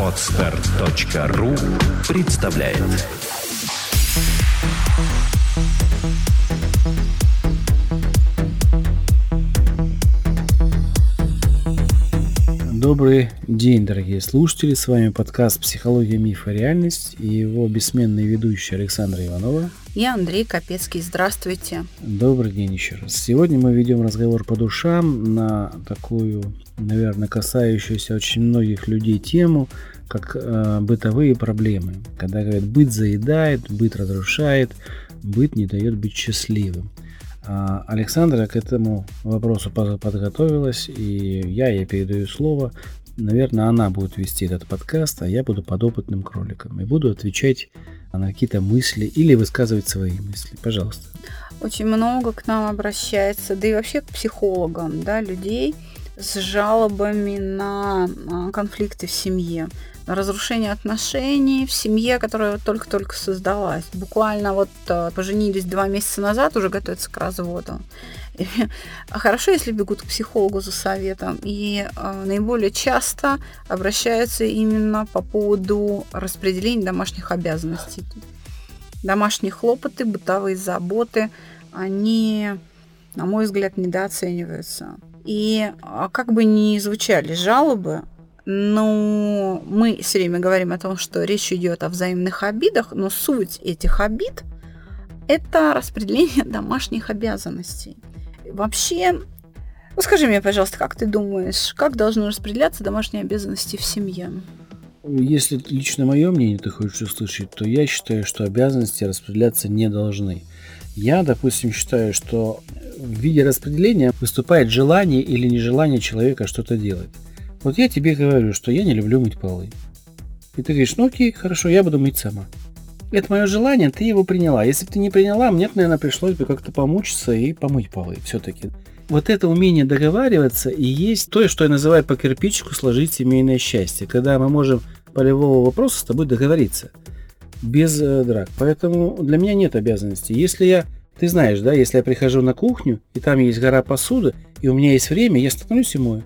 Отстар.ру представляет Добрый день, дорогие слушатели. С вами подкаст «Психология, миф и реальность» и его бессменный ведущий Александра Иванова. Я Андрей Капецкий. Здравствуйте. Добрый день еще раз. Сегодня мы ведем разговор по душам на такую, наверное, касающуюся очень многих людей тему, как э, бытовые проблемы. Когда говорят, быт заедает, быт разрушает, быт не дает быть счастливым. А Александра к этому вопросу подготовилась, и я ей передаю слово. Наверное, она будет вести этот подкаст, а я буду подопытным кроликом и буду отвечать на какие-то мысли или высказывать свои мысли. Пожалуйста. Очень много к нам обращается, да и вообще к психологам, да, людей с жалобами на конфликты в семье разрушение отношений в семье, которая только-только создалась. Буквально вот э, поженились два месяца назад, уже готовятся к разводу. А хорошо, если бегут к психологу за советом. И наиболее часто обращаются именно по поводу распределения домашних обязанностей. Домашние хлопоты, бытовые заботы, они, на мой взгляд, недооцениваются. И а как бы ни звучали жалобы, но мы все время говорим о том, что речь идет о взаимных обидах, но суть этих обид – это распределение домашних обязанностей. Вообще, ну скажи мне, пожалуйста, как ты думаешь, как должны распределяться домашние обязанности в семье? Если лично мое мнение ты хочешь услышать, то я считаю, что обязанности распределяться не должны. Я, допустим, считаю, что в виде распределения выступает желание или нежелание человека что-то делать. Вот я тебе говорю, что я не люблю мыть полы. И ты говоришь, ну окей, хорошо, я буду мыть сама. Это мое желание, ты его приняла. Если бы ты не приняла, мне, наверное, пришлось бы как-то помучиться и помыть полы все-таки. Вот это умение договариваться и есть то, что я называю по кирпичику сложить семейное счастье, когда мы можем по любому вопросу с тобой договориться без э, драк. Поэтому для меня нет обязанностей. Если я, ты знаешь, да, если я прихожу на кухню, и там есть гора посуды, и у меня есть время, я становлюсь и мою.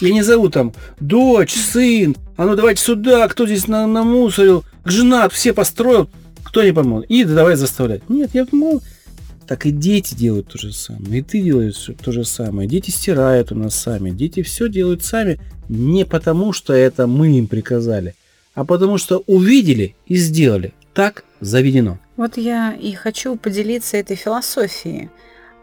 Я не зову там дочь, сын, а ну давайте сюда, кто здесь на намусорил, женат, все построил, кто не помог. И давай заставлять. Нет, я думал, так и дети делают то же самое, и ты делаешь то же самое. Дети стирают у нас сами, дети все делают сами, не потому что это мы им приказали, а потому что увидели и сделали. Так заведено. Вот я и хочу поделиться этой философией,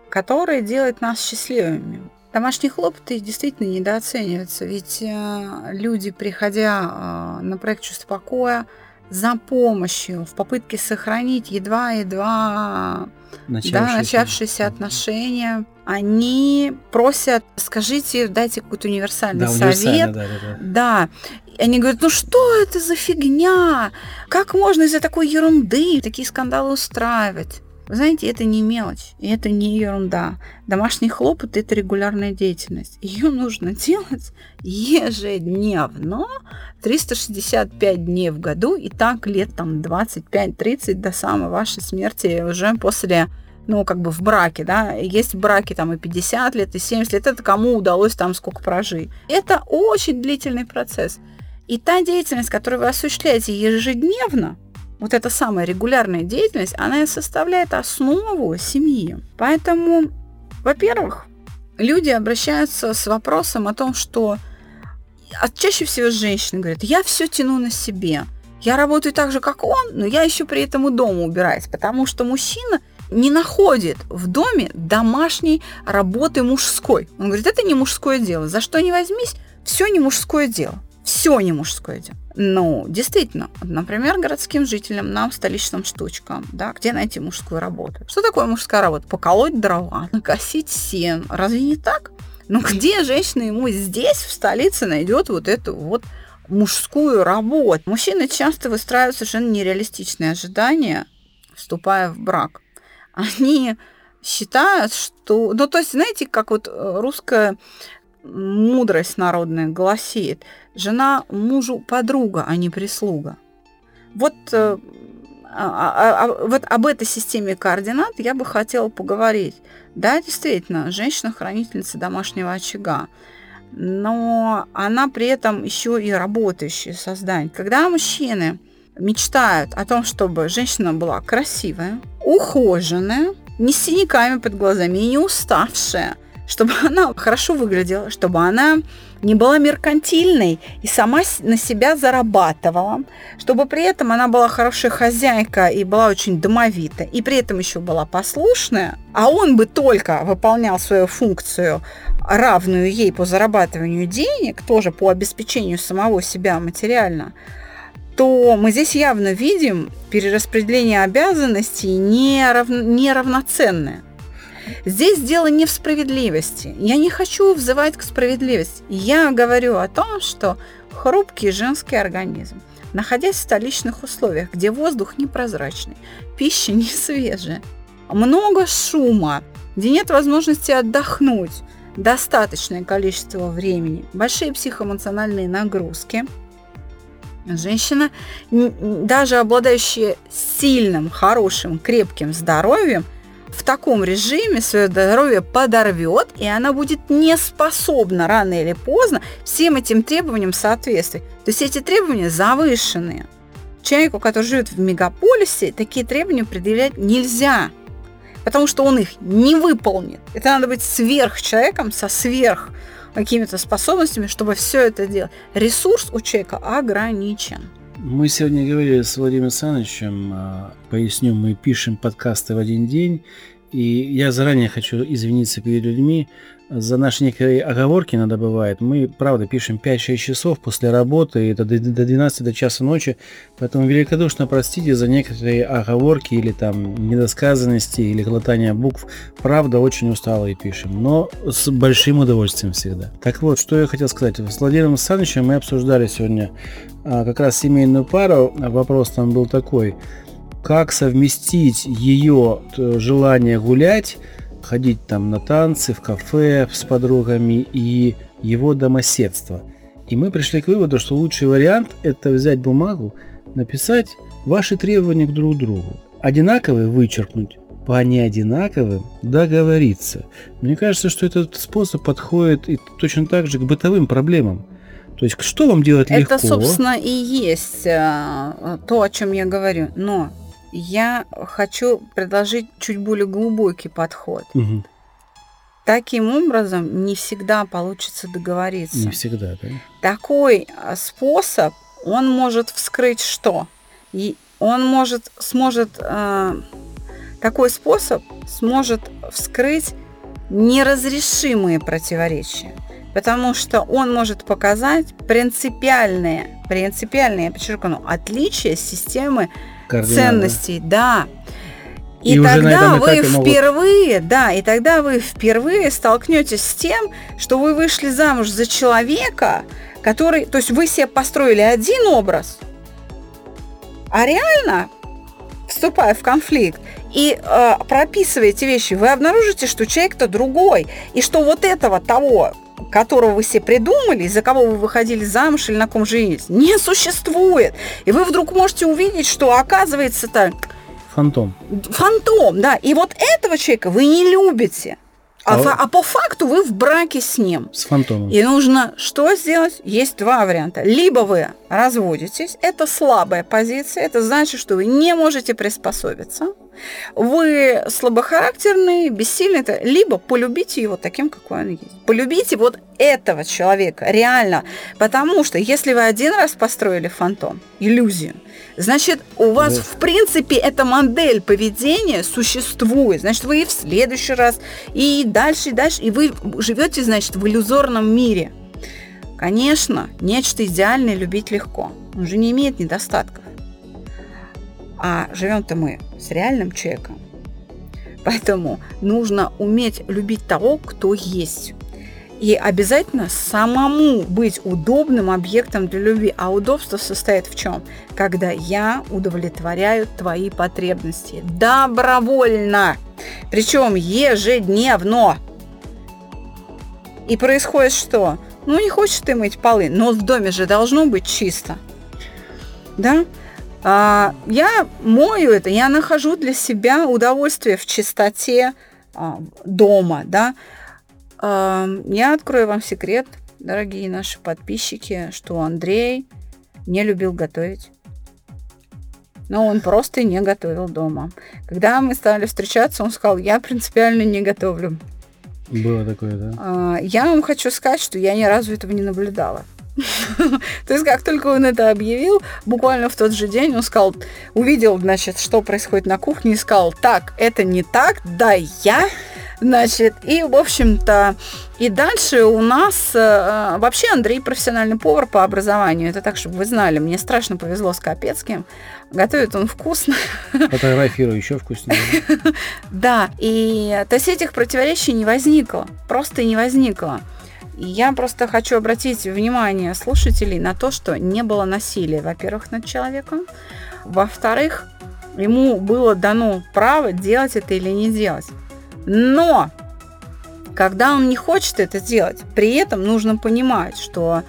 которая делает нас счастливыми. Домашние хлопоты действительно недооцениваются, ведь э, люди, приходя э, на проект «Чувство покоя», за помощью в попытке сохранить едва-едва начавшиеся, да, начавшиеся отношения, они просят, скажите, дайте какой-то универсальный да, совет. Да, да, да. да. Они говорят, ну что это за фигня? Как можно из-за такой ерунды такие скандалы устраивать? Вы знаете, это не мелочь, и это не ерунда. Домашний хлопот – это регулярная деятельность. Ее нужно делать ежедневно, 365 дней в году, и так лет там 25-30 до самой вашей смерти уже после ну, как бы в браке, да, есть браки там и 50 лет, и 70 лет, это кому удалось там сколько прожить. Это очень длительный процесс. И та деятельность, которую вы осуществляете ежедневно, вот эта самая регулярная деятельность, она и составляет основу семьи. Поэтому, во-первых, люди обращаются с вопросом о том, что а чаще всего женщины говорят, я все тяну на себе. Я работаю так же, как он, но я еще при этом и дома убираюсь, потому что мужчина не находит в доме домашней работы мужской. Он говорит, это не мужское дело. За что не возьмись, все не мужское дело. Все не мужское дело. Ну, действительно, например, городским жителям, нам, столичным штучкам, да, где найти мужскую работу? Что такое мужская работа? Поколоть дрова, накосить сен. Разве не так? Ну, где женщина ему здесь, в столице, найдет вот эту вот мужскую работу? Мужчины часто выстраивают совершенно нереалистичные ожидания, вступая в брак. Они считают, что... Ну, то есть, знаете, как вот э, русская мудрость народная гласит, жена мужу подруга, а не прислуга. Вот, э, а, а, а, вот об этой системе координат я бы хотела поговорить. Да, действительно, женщина-хранительница домашнего очага. но она при этом еще и работающее создание. Когда мужчины мечтают о том, чтобы женщина была красивая, ухоженная, не с синяками под глазами и не уставшая, чтобы она хорошо выглядела, чтобы она не была меркантильной и сама на себя зарабатывала, чтобы при этом она была хорошая хозяйка и была очень домовита, и при этом еще была послушная, а он бы только выполнял свою функцию, равную ей по зарабатыванию денег, тоже по обеспечению самого себя материально, то мы здесь явно видим перераспределение обязанностей нерав... неравноценное. Здесь дело не в справедливости. Я не хочу взывать к справедливости. Я говорю о том, что хрупкий женский организм, находясь в столичных условиях, где воздух непрозрачный, пища не свежая, много шума, где нет возможности отдохнуть достаточное количество времени, большие психоэмоциональные нагрузки, женщина, даже обладающая сильным, хорошим, крепким здоровьем, в таком режиме свое здоровье подорвет, и она будет не способна рано или поздно всем этим требованиям соответствовать. То есть эти требования завышенные. Человеку, который живет в мегаполисе, такие требования предъявлять нельзя, потому что он их не выполнит. Это надо быть сверхчеловеком со сверх какими-то способностями, чтобы все это делать. Ресурс у человека ограничен. Мы сегодня говорили с Владимиром Александровичем, а, поясню, мы пишем подкасты в один день, и я заранее хочу извиниться перед людьми, за наши некоторые оговорки надо бывает. Мы, правда, пишем 5-6 часов после работы, это до 12 до часа ночи, поэтому великодушно простите за некоторые оговорки или там недосказанности или глотание букв. Правда, очень усталые пишем, но с большим удовольствием всегда. Так вот, что я хотел сказать. С Владимиром Александровичем мы обсуждали сегодня а, как раз семейную пару. Вопрос там был такой. Как совместить ее желание гулять ходить там на танцы, в кафе с подругами и его домоседство. И мы пришли к выводу, что лучший вариант это взять бумагу, написать ваши требования к друг другу. Одинаковые вычеркнуть, по неодинаковым договориться. Мне кажется, что этот способ подходит и точно так же к бытовым проблемам. То есть, что вам делать это, легко? Это, собственно, и есть э, то, о чем я говорю. Но я хочу предложить чуть более глубокий подход. Угу. Таким образом, не всегда получится договориться. Не всегда, да? Такой а, способ, он может вскрыть что? И он может, сможет, э, такой способ сможет вскрыть неразрешимые противоречия. Потому что он может показать принципиальные, принципиальные, я подчеркну, отличия системы ценностей, да. И, и тогда вы впервые, могут... да, и тогда вы впервые столкнетесь с тем, что вы вышли замуж за человека, который, то есть вы себе построили один образ, а реально, вступая в конфликт и э, прописывая эти вещи, вы обнаружите, что человек-то другой, и что вот этого того, которого вы себе придумали, из-за кого вы выходили замуж или на ком женились, не существует. И вы вдруг можете увидеть, что оказывается-то... Фантом. Фантом, да. И вот этого человека вы не любите. А, а, а по факту вы в браке с ним. С фантомом. И нужно что сделать? Есть два варианта. Либо вы разводитесь, это слабая позиция, это значит, что вы не можете приспособиться, вы слабохарактерный, бессильный, либо полюбите его таким, какой он есть. Полюбите вот этого человека реально, потому что если вы один раз построили фантом, иллюзию, значит, у вас, да. в принципе, эта модель поведения существует. Значит, вы и в следующий раз, и дальше, и дальше, и вы живете, значит, в иллюзорном мире. Конечно, нечто идеальное любить легко. Он же не имеет недостатков. А живем-то мы с реальным человеком. Поэтому нужно уметь любить того, кто есть. И обязательно самому быть удобным объектом для любви. А удобство состоит в чем? Когда я удовлетворяю твои потребности добровольно. Причем ежедневно. И происходит что? Ну, не хочешь ты мыть полы, но в доме же должно быть чисто. Да? А, я мою это, я нахожу для себя удовольствие в чистоте а, дома, да. А, я открою вам секрет. дорогие наши подписчики, что Андрей не любил готовить. Но он просто не готовил дома. Когда мы стали встречаться, он сказал, я принципиально не готовлю. Было такое, да? А, я вам хочу сказать, что я ни разу этого не наблюдала. То есть, как только он это объявил, буквально в тот же день он сказал, увидел, значит, что происходит на кухне, и сказал, так, это не так, да, я Значит, и, в общем-то, и дальше у нас э, вообще Андрей профессиональный повар по образованию. Это так, чтобы вы знали. Мне страшно повезло с Капецким. Готовит он вкусно. Фотографирую еще вкуснее. Да, и то есть этих противоречий не возникло. Просто не возникло. Я просто хочу обратить внимание слушателей на то, что не было насилия, во-первых, над человеком. Во-вторых, ему было дано право делать это или не делать. Но когда он не хочет это делать, при этом нужно понимать, что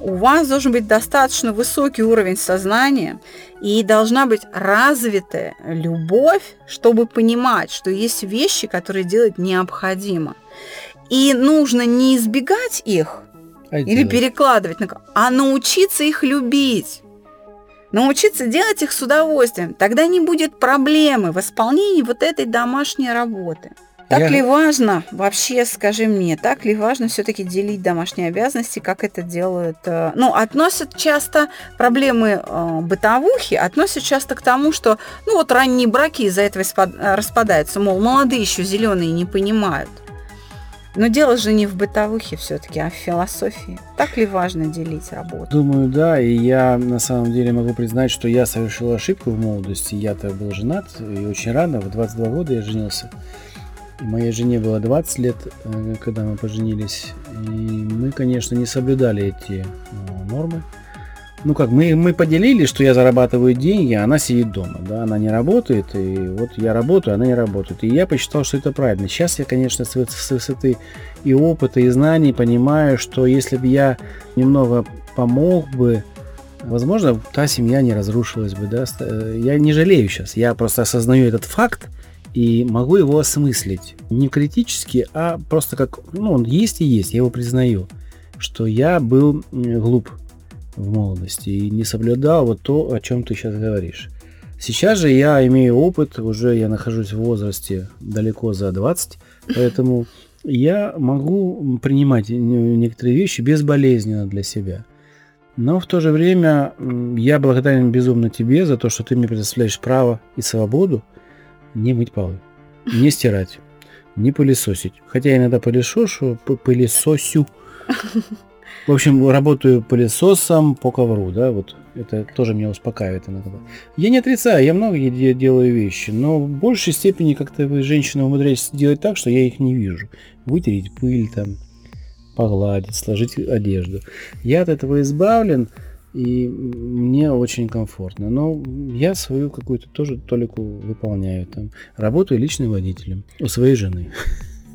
у вас должен быть достаточно высокий уровень сознания и должна быть развитая любовь, чтобы понимать, что есть вещи, которые делать необходимо. И нужно не избегать их а или делать. перекладывать, а научиться их любить. Научиться делать их с удовольствием. Тогда не будет проблемы в исполнении вот этой домашней работы. Так Я... ли важно, вообще скажи мне, так ли важно все-таки делить домашние обязанности, как это делают? Э, ну, относят часто проблемы э, бытовухи, относят часто к тому, что, ну, вот ранние браки из-за этого распадаются, мол, молодые еще зеленые не понимают. Но дело же не в бытовухе все-таки, а в философии. Так ли важно делить работу? Думаю, да. И я на самом деле могу признать, что я совершил ошибку в молодости. Я-то был женат, и очень рано, в 22 года я женился. Моей жене было 20 лет, э, когда мы поженились. И мы, конечно, не соблюдали эти э, нормы. Ну как, мы, мы поделили, что я зарабатываю деньги, а она сидит дома, да, она не работает, и вот я работаю, она не работает. И я посчитал, что это правильно. Сейчас я, конечно, с высоты и опыта, и знаний понимаю, что если бы я немного помог бы, возможно, та семья не разрушилась бы, да. Э, я не жалею сейчас, я просто осознаю этот факт, и могу его осмыслить. Не критически, а просто как, ну, он есть и есть, я его признаю, что я был глуп в молодости и не соблюдал вот то, о чем ты сейчас говоришь. Сейчас же я имею опыт, уже я нахожусь в возрасте далеко за 20, поэтому я могу принимать некоторые вещи безболезненно для себя. Но в то же время я благодарен безумно тебе за то, что ты мне предоставляешь право и свободу не мыть полы, не стирать, не пылесосить. Хотя я иногда пылесошу, пылесосю. В общем, работаю пылесосом по ковру, да, вот это тоже меня успокаивает иногда. Я не отрицаю, я много делаю вещи, но в большей степени как-то вы, женщины, умудряетесь делать так, что я их не вижу. Вытереть пыль там, погладить, сложить одежду. Я от этого избавлен, и мне очень комфортно. Но я свою какую-то тоже толику выполняю там. Работаю личным водителем у своей жены.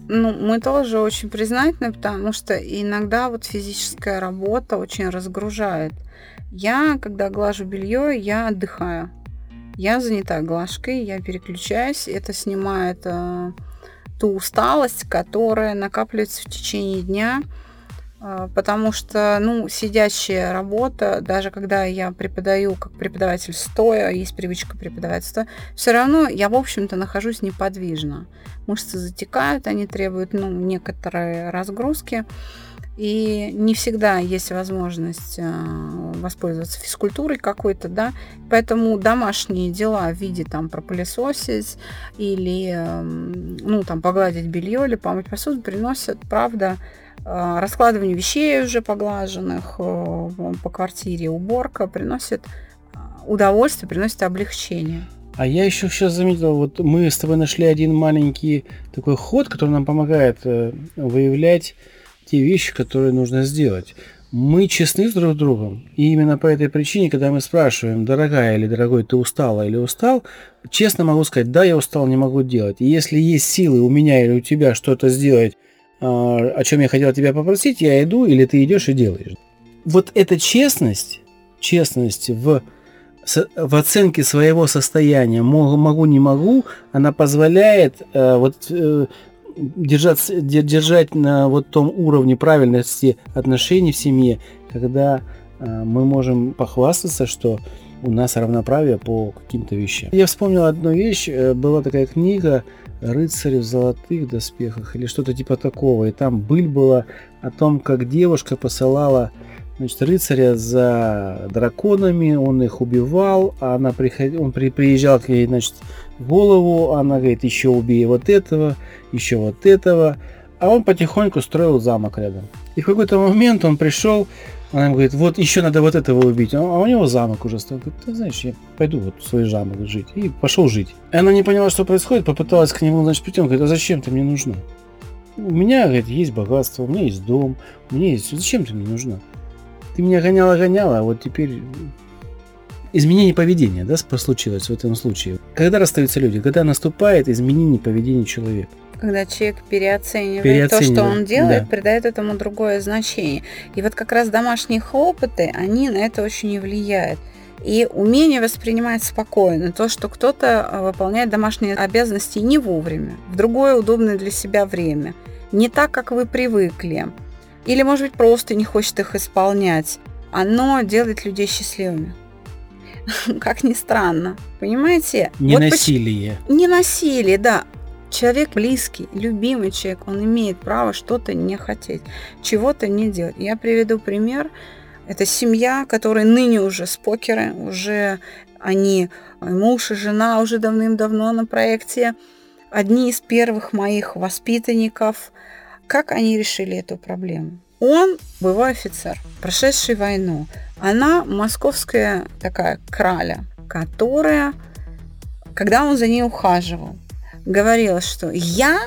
Ну, мы тоже очень признательны, потому что иногда вот физическая работа очень разгружает. Я, когда глажу белье, я отдыхаю. Я занята глажкой, я переключаюсь, это снимает э, ту усталость, которая накапливается в течение дня. А, потому что, ну, сидящая работа, даже когда я преподаю как преподаватель стоя, есть привычка преподавать все равно я, в общем-то, нахожусь неподвижно. Мышцы затекают, они требуют, ну, некоторые разгрузки. И не всегда есть возможность а, воспользоваться физкультурой какой-то, да, поэтому домашние дела в виде там пропылесосить или, ну, там, погладить белье или помыть посуду приносят, правда, Э, раскладывание вещей уже поглаженных э, по квартире, уборка приносит э, удовольствие, приносит облегчение. А я еще сейчас заметил, вот мы с тобой нашли один маленький такой ход, который нам помогает выявлять те вещи, которые нужно сделать. Мы честны с друг другом, и именно по этой причине, когда мы спрашиваем, дорогая или дорогой, ты устала или устал, честно могу сказать, да, я устал, не могу делать. И если есть силы у меня или у тебя что-то сделать а, о чем я хотел тебя попросить, я иду, или ты идешь и делаешь. Вот эта честность, честность в, в оценке своего состояния, могу, могу, не могу, она позволяет э, вот, э, держаться, держать на вот том уровне правильности отношений в семье, когда э, мы можем похвастаться, что у нас равноправие по каким-то вещам. Я вспомнил одну вещь. Э, была такая книга «Рыцари в золотых доспехах» или что-то типа такого. И там быль была о том, как девушка посылала значит, рыцаря за драконами, он их убивал, а она приход... он при... приезжал к ней, значит, голову, она говорит, еще убей вот этого, еще вот этого, а он потихоньку строил замок рядом. И в какой-то момент он пришел, она ему говорит, вот еще надо вот этого убить. А у него замок уже стоит. Говорит, ты знаешь, я пойду вот в свой замок жить. И пошел жить. И она не поняла, что происходит, попыталась к нему, значит, прийти. Он говорит, а зачем ты мне нужна? У меня, говорит, есть богатство, у меня есть дом, у меня есть... Зачем ты мне нужна? Ты меня гоняла-гоняла, а вот теперь изменение поведения, да, случилось в этом случае. Когда расстаются люди? Когда наступает изменение поведения человека. Когда человек переоценивает, переоценивает то, что он делает, да. придает этому другое значение. И вот как раз домашние хлопоты, они на это очень и влияют. И умение воспринимать спокойно то, что кто-то э, выполняет домашние обязанности не вовремя, в другое удобное для себя время, не так, как вы привыкли, или, может быть, просто не хочет их исполнять, оно делает людей счастливыми. Как ни странно. Понимаете? Не вот насилие. Поч... Не насилие, да человек близкий, любимый человек, он имеет право что-то не хотеть, чего-то не делать. Я приведу пример. Это семья, которая ныне уже спокеры, уже они, э, муж и жена уже давным-давно на проекте. Одни из первых моих воспитанников. Как они решили эту проблему? Он боевой офицер, прошедший войну. Она московская такая краля, которая, когда он за ней ухаживал, говорила, что я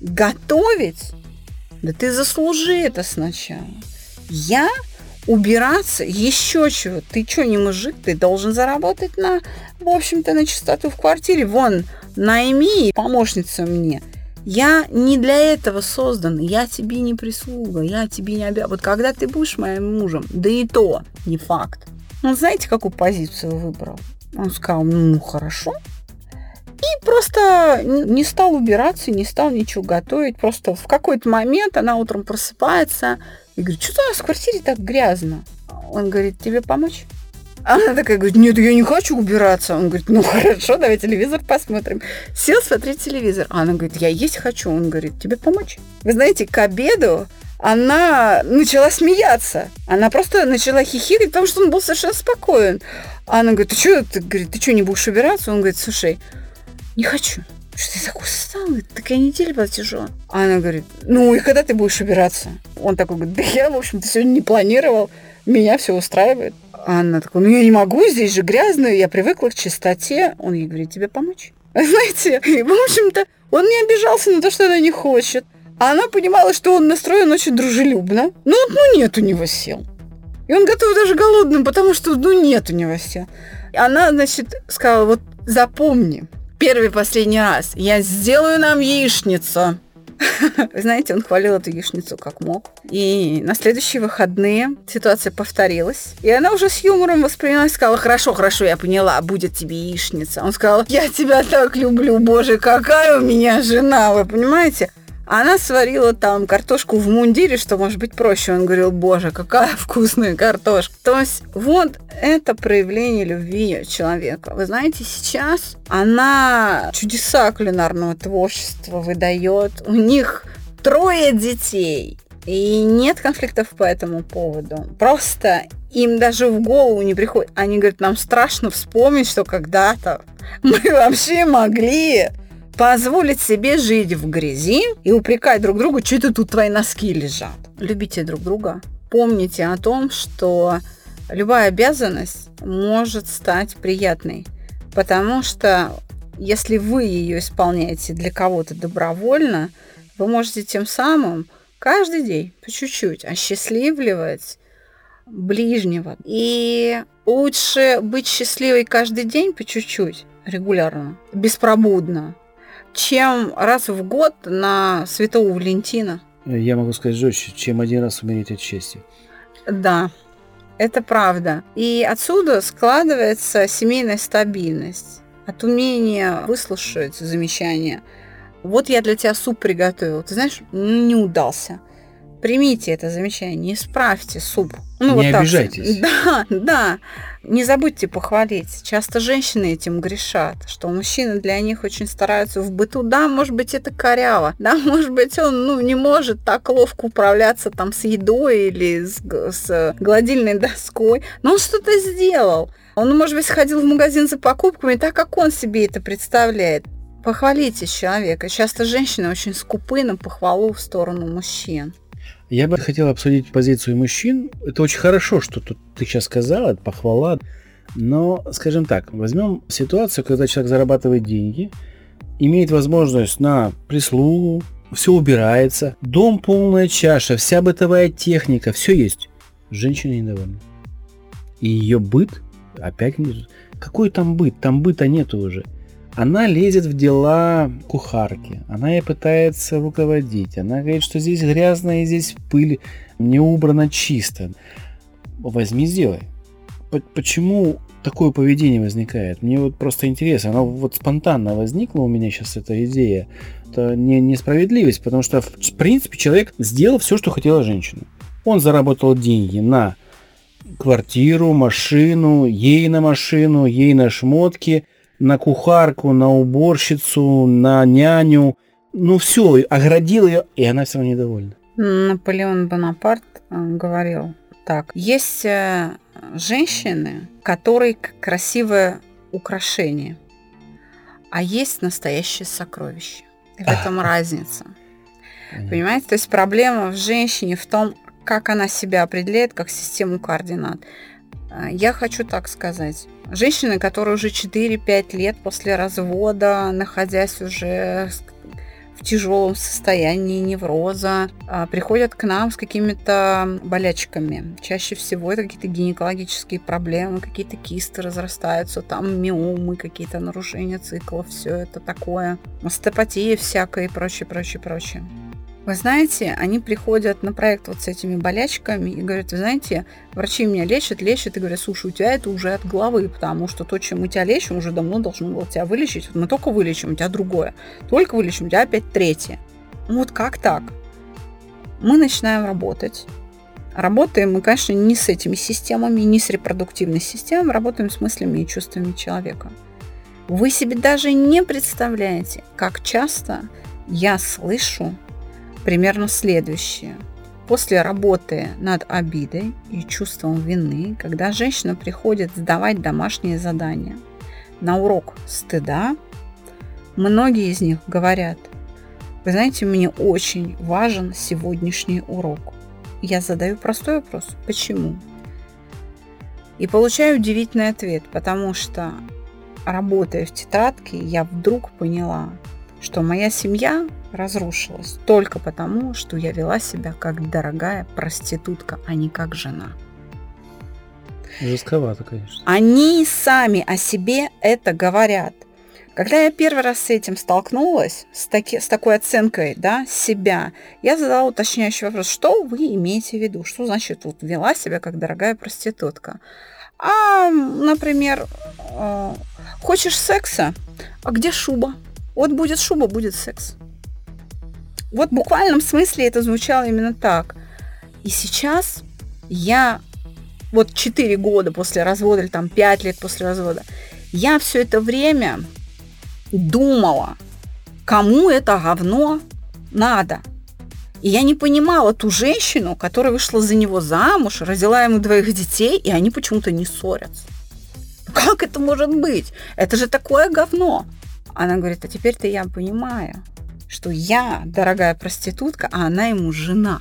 готовить, да ты заслужи это сначала. Я убираться, еще чего. Ты что, не мужик? Ты должен заработать на, в общем-то, на чистоту в квартире. Вон, найми помощницу мне. Я не для этого создан, я тебе не прислуга, я тебе не обязан. Вот когда ты будешь моим мужем, да и то не факт. Он знаете, какую позицию выбрал? Он сказал, ну хорошо, и просто не стал убираться, не стал ничего готовить. Просто в какой-то момент она утром просыпается и говорит, что у нас в квартире так грязно? Он говорит, тебе помочь? Она такая говорит, нет, я не хочу убираться. Он говорит, ну хорошо, давай телевизор посмотрим. Сел смотреть телевизор. Она говорит, я есть хочу. Он говорит, тебе помочь? Вы знаете, к обеду она начала смеяться. Она просто начала хихикать, потому что он был совершенно спокоен. Она говорит, ты что, ты, говорит, ты что, не будешь убираться? Он говорит, слушай, не хочу. Что ты такой усталый? Такая неделя была тяжелая. А она говорит, ну и когда ты будешь убираться? Он такой говорит, да я, в общем-то, сегодня не планировал. Меня все устраивает. Она такая, ну я не могу, здесь же грязно, я привыкла к чистоте. Он ей говорит, тебе помочь? Знаете, и, в общем-то, он не обижался на то, что она не хочет. А она понимала, что он настроен очень дружелюбно. Ну, ну нет у него сил. И он готов даже голодным, потому что, ну, нет у него сил. Она, значит, сказала, вот запомни, первый последний раз. Я сделаю нам яичницу. Знаете, он хвалил эту яичницу как мог. И на следующие выходные ситуация повторилась. И она уже с юмором восприняла сказала, хорошо, хорошо, я поняла, будет тебе яичница. Он сказал, я тебя так люблю, боже, какая у меня жена, вы понимаете? Она сварила там картошку в мундире, что может быть проще. Он говорил, боже, какая вкусная картошка. То есть вот это проявление любви человека. Вы знаете, сейчас она чудеса кулинарного творчества выдает. У них трое детей. И нет конфликтов по этому поводу. Просто им даже в голову не приходит. Они говорят, нам страшно вспомнить, что когда-то мы вообще могли позволить себе жить в грязи и упрекать друг друга, что это тут твои носки лежат. Любите друг друга. Помните о том, что любая обязанность может стать приятной, потому что если вы ее исполняете для кого-то добровольно, вы можете тем самым каждый день по чуть-чуть осчастливливать ближнего. И лучше быть счастливой каждый день по чуть-чуть, регулярно, беспробудно, чем раз в год на Святого Валентина. Я могу сказать жестче, чем один раз умереть от счастья. Да, это правда. И отсюда складывается семейная стабильность от умения выслушать замечания, Вот я для тебя суп приготовил. Ты знаешь, не удался. Примите это замечание, исправьте суп. Ну, не вот обижайтесь. Да, да. Не забудьте похвалить. Часто женщины этим грешат, что мужчины для них очень стараются в быту. Да, может быть, это коряво. Да, может быть, он ну, не может так ловко управляться там с едой или с, с гладильной доской. Но он что-то сделал. Он, может быть, сходил в магазин за покупками так, как он себе это представляет. Похвалите человека. Часто женщины очень скупы на похвалу в сторону мужчин. Я бы хотел обсудить позицию мужчин. Это очень хорошо, что тут ты сейчас сказала, это похвала. Но, скажем так, возьмем ситуацию, когда человек зарабатывает деньги, имеет возможность на прислугу, все убирается, дом полная чаша, вся бытовая техника, все есть. Женщина недовольна. И ее быт опять... Какой там быт? Там быта нету уже. Она лезет в дела кухарки, она и пытается руководить, она говорит, что здесь грязно и здесь пыль, не убрано чисто. Возьми, сделай. Почему такое поведение возникает? Мне вот просто интересно, оно вот спонтанно возникла у меня сейчас эта идея. Это не, несправедливость, потому что в принципе человек сделал все, что хотела женщина. Он заработал деньги на квартиру, машину, ей на машину, ей на шмотки – на кухарку, на уборщицу, на няню. Ну все, оградил ее, и она все равно недовольна. Наполеон Бонапарт э, говорил так. Есть э, женщины, которые красивое украшение, а есть настоящее сокровище. И в этом разница. Понимаете? То есть проблема в женщине в том, как она себя определяет как систему координат. Э, я хочу так сказать. Женщины, которые уже 4-5 лет после развода, находясь уже в тяжелом состоянии невроза, а, приходят к нам с какими-то болячками. Чаще всего это какие-то гинекологические проблемы, какие-то кисты разрастаются, там миомы, какие-то нарушения циклов, все это такое, остеопатия всякая и прочее, прочее, прочее. Вы знаете, они приходят на проект вот с этими болячками и говорят, вы знаете, врачи меня лечат, лечат, и говорят, слушай, у тебя это уже от головы, потому что то, чем мы тебя лечим, уже давно должно было тебя вылечить. Вот мы только вылечим, у тебя другое. Только вылечим, у тебя опять третье. Вот как так? Мы начинаем работать. Работаем мы, конечно, не с этими системами, не с репродуктивной системой, работаем с мыслями и чувствами человека. Вы себе даже не представляете, как часто я слышу примерно следующее. После работы над обидой и чувством вины, когда женщина приходит сдавать домашние задания на урок стыда, многие из них говорят, вы знаете, мне очень важен сегодняшний урок. Я задаю простой вопрос, почему? И получаю удивительный ответ, потому что работая в тетрадке, я вдруг поняла, что моя семья разрушилась только потому, что я вела себя как дорогая проститутка, а не как жена. Жестковато, конечно. Они сами о себе это говорят. Когда я первый раз с этим столкнулась, с, таки, с такой оценкой да, себя, я задала уточняющий вопрос, что вы имеете в виду? Что значит вот вела себя как дорогая проститутка? А, например, э, хочешь секса? А где шуба? Вот будет шуба, будет секс. Вот в буквальном смысле это звучало именно так. И сейчас я вот 4 года после развода или там 5 лет после развода, я все это время думала, кому это говно надо. И я не понимала ту женщину, которая вышла за него замуж, родила ему двоих детей, и они почему-то не ссорятся. Как это может быть? Это же такое говно. Она говорит, а теперь-то я понимаю, что я дорогая проститутка, а она ему жена.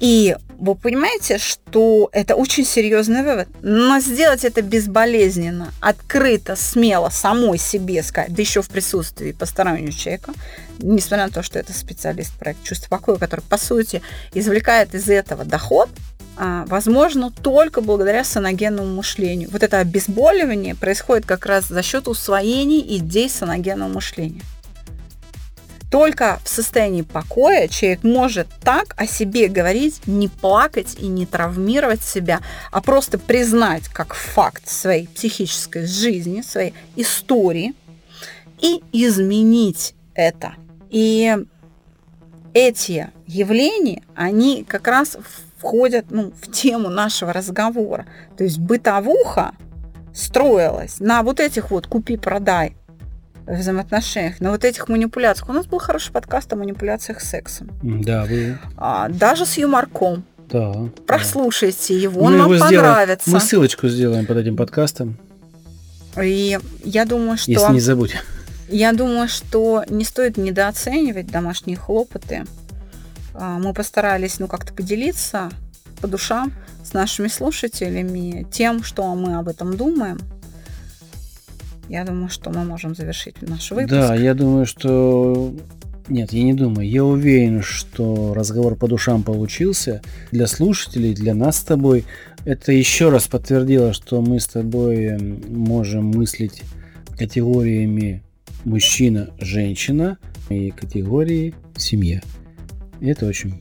И вы понимаете, что это очень серьезный вывод. Но сделать это безболезненно, открыто, смело, самой себе сказать, да еще в присутствии постороннего человека, несмотря на то, что это специалист проекта «Чувство покоя», который, по сути, извлекает из этого доход, а, возможно только благодаря саногенному мышлению. Вот это обезболивание происходит как раз за счет усвоения идей саногенного мышления. Только в состоянии покоя человек может так о себе говорить, не плакать и не травмировать себя, а просто признать как факт своей психической жизни, своей истории и изменить это. И эти явления, они как раз входят ну, в тему нашего разговора. То есть бытовуха строилась на вот этих вот купи-продай взаимоотношениях, на вот этих манипуляциях. У нас был хороший подкаст о манипуляциях сексом. Да, вы. А, даже с юморком. Да. Прослушайте да. его, он Мы вам его сделаем. понравится. Мы ссылочку сделаем под этим подкастом, И я думаю, что если не забудь. я думаю, что не стоит недооценивать домашние хлопоты. А, Мы постарались, ну, как-то поделиться по душам с нашими слушателями тем, что мы об этом думаем. Я думаю, что мы можем завершить наш выпуск. Да, я думаю, что... Нет, я не думаю. Я уверен, что разговор по душам получился. Для слушателей, для нас с тобой. Это еще раз подтвердило, что мы с тобой эм, можем мыслить категориями мужчина-женщина и категории семья. И это очень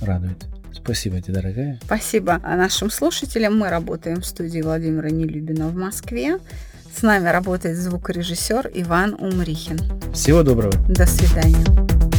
радует. Спасибо тебе, дорогая. Спасибо нашим слушателям. Мы работаем в студии Владимира Нелюбина в Москве. С нами работает звукорежиссер Иван Умрихин. Всего доброго. До свидания.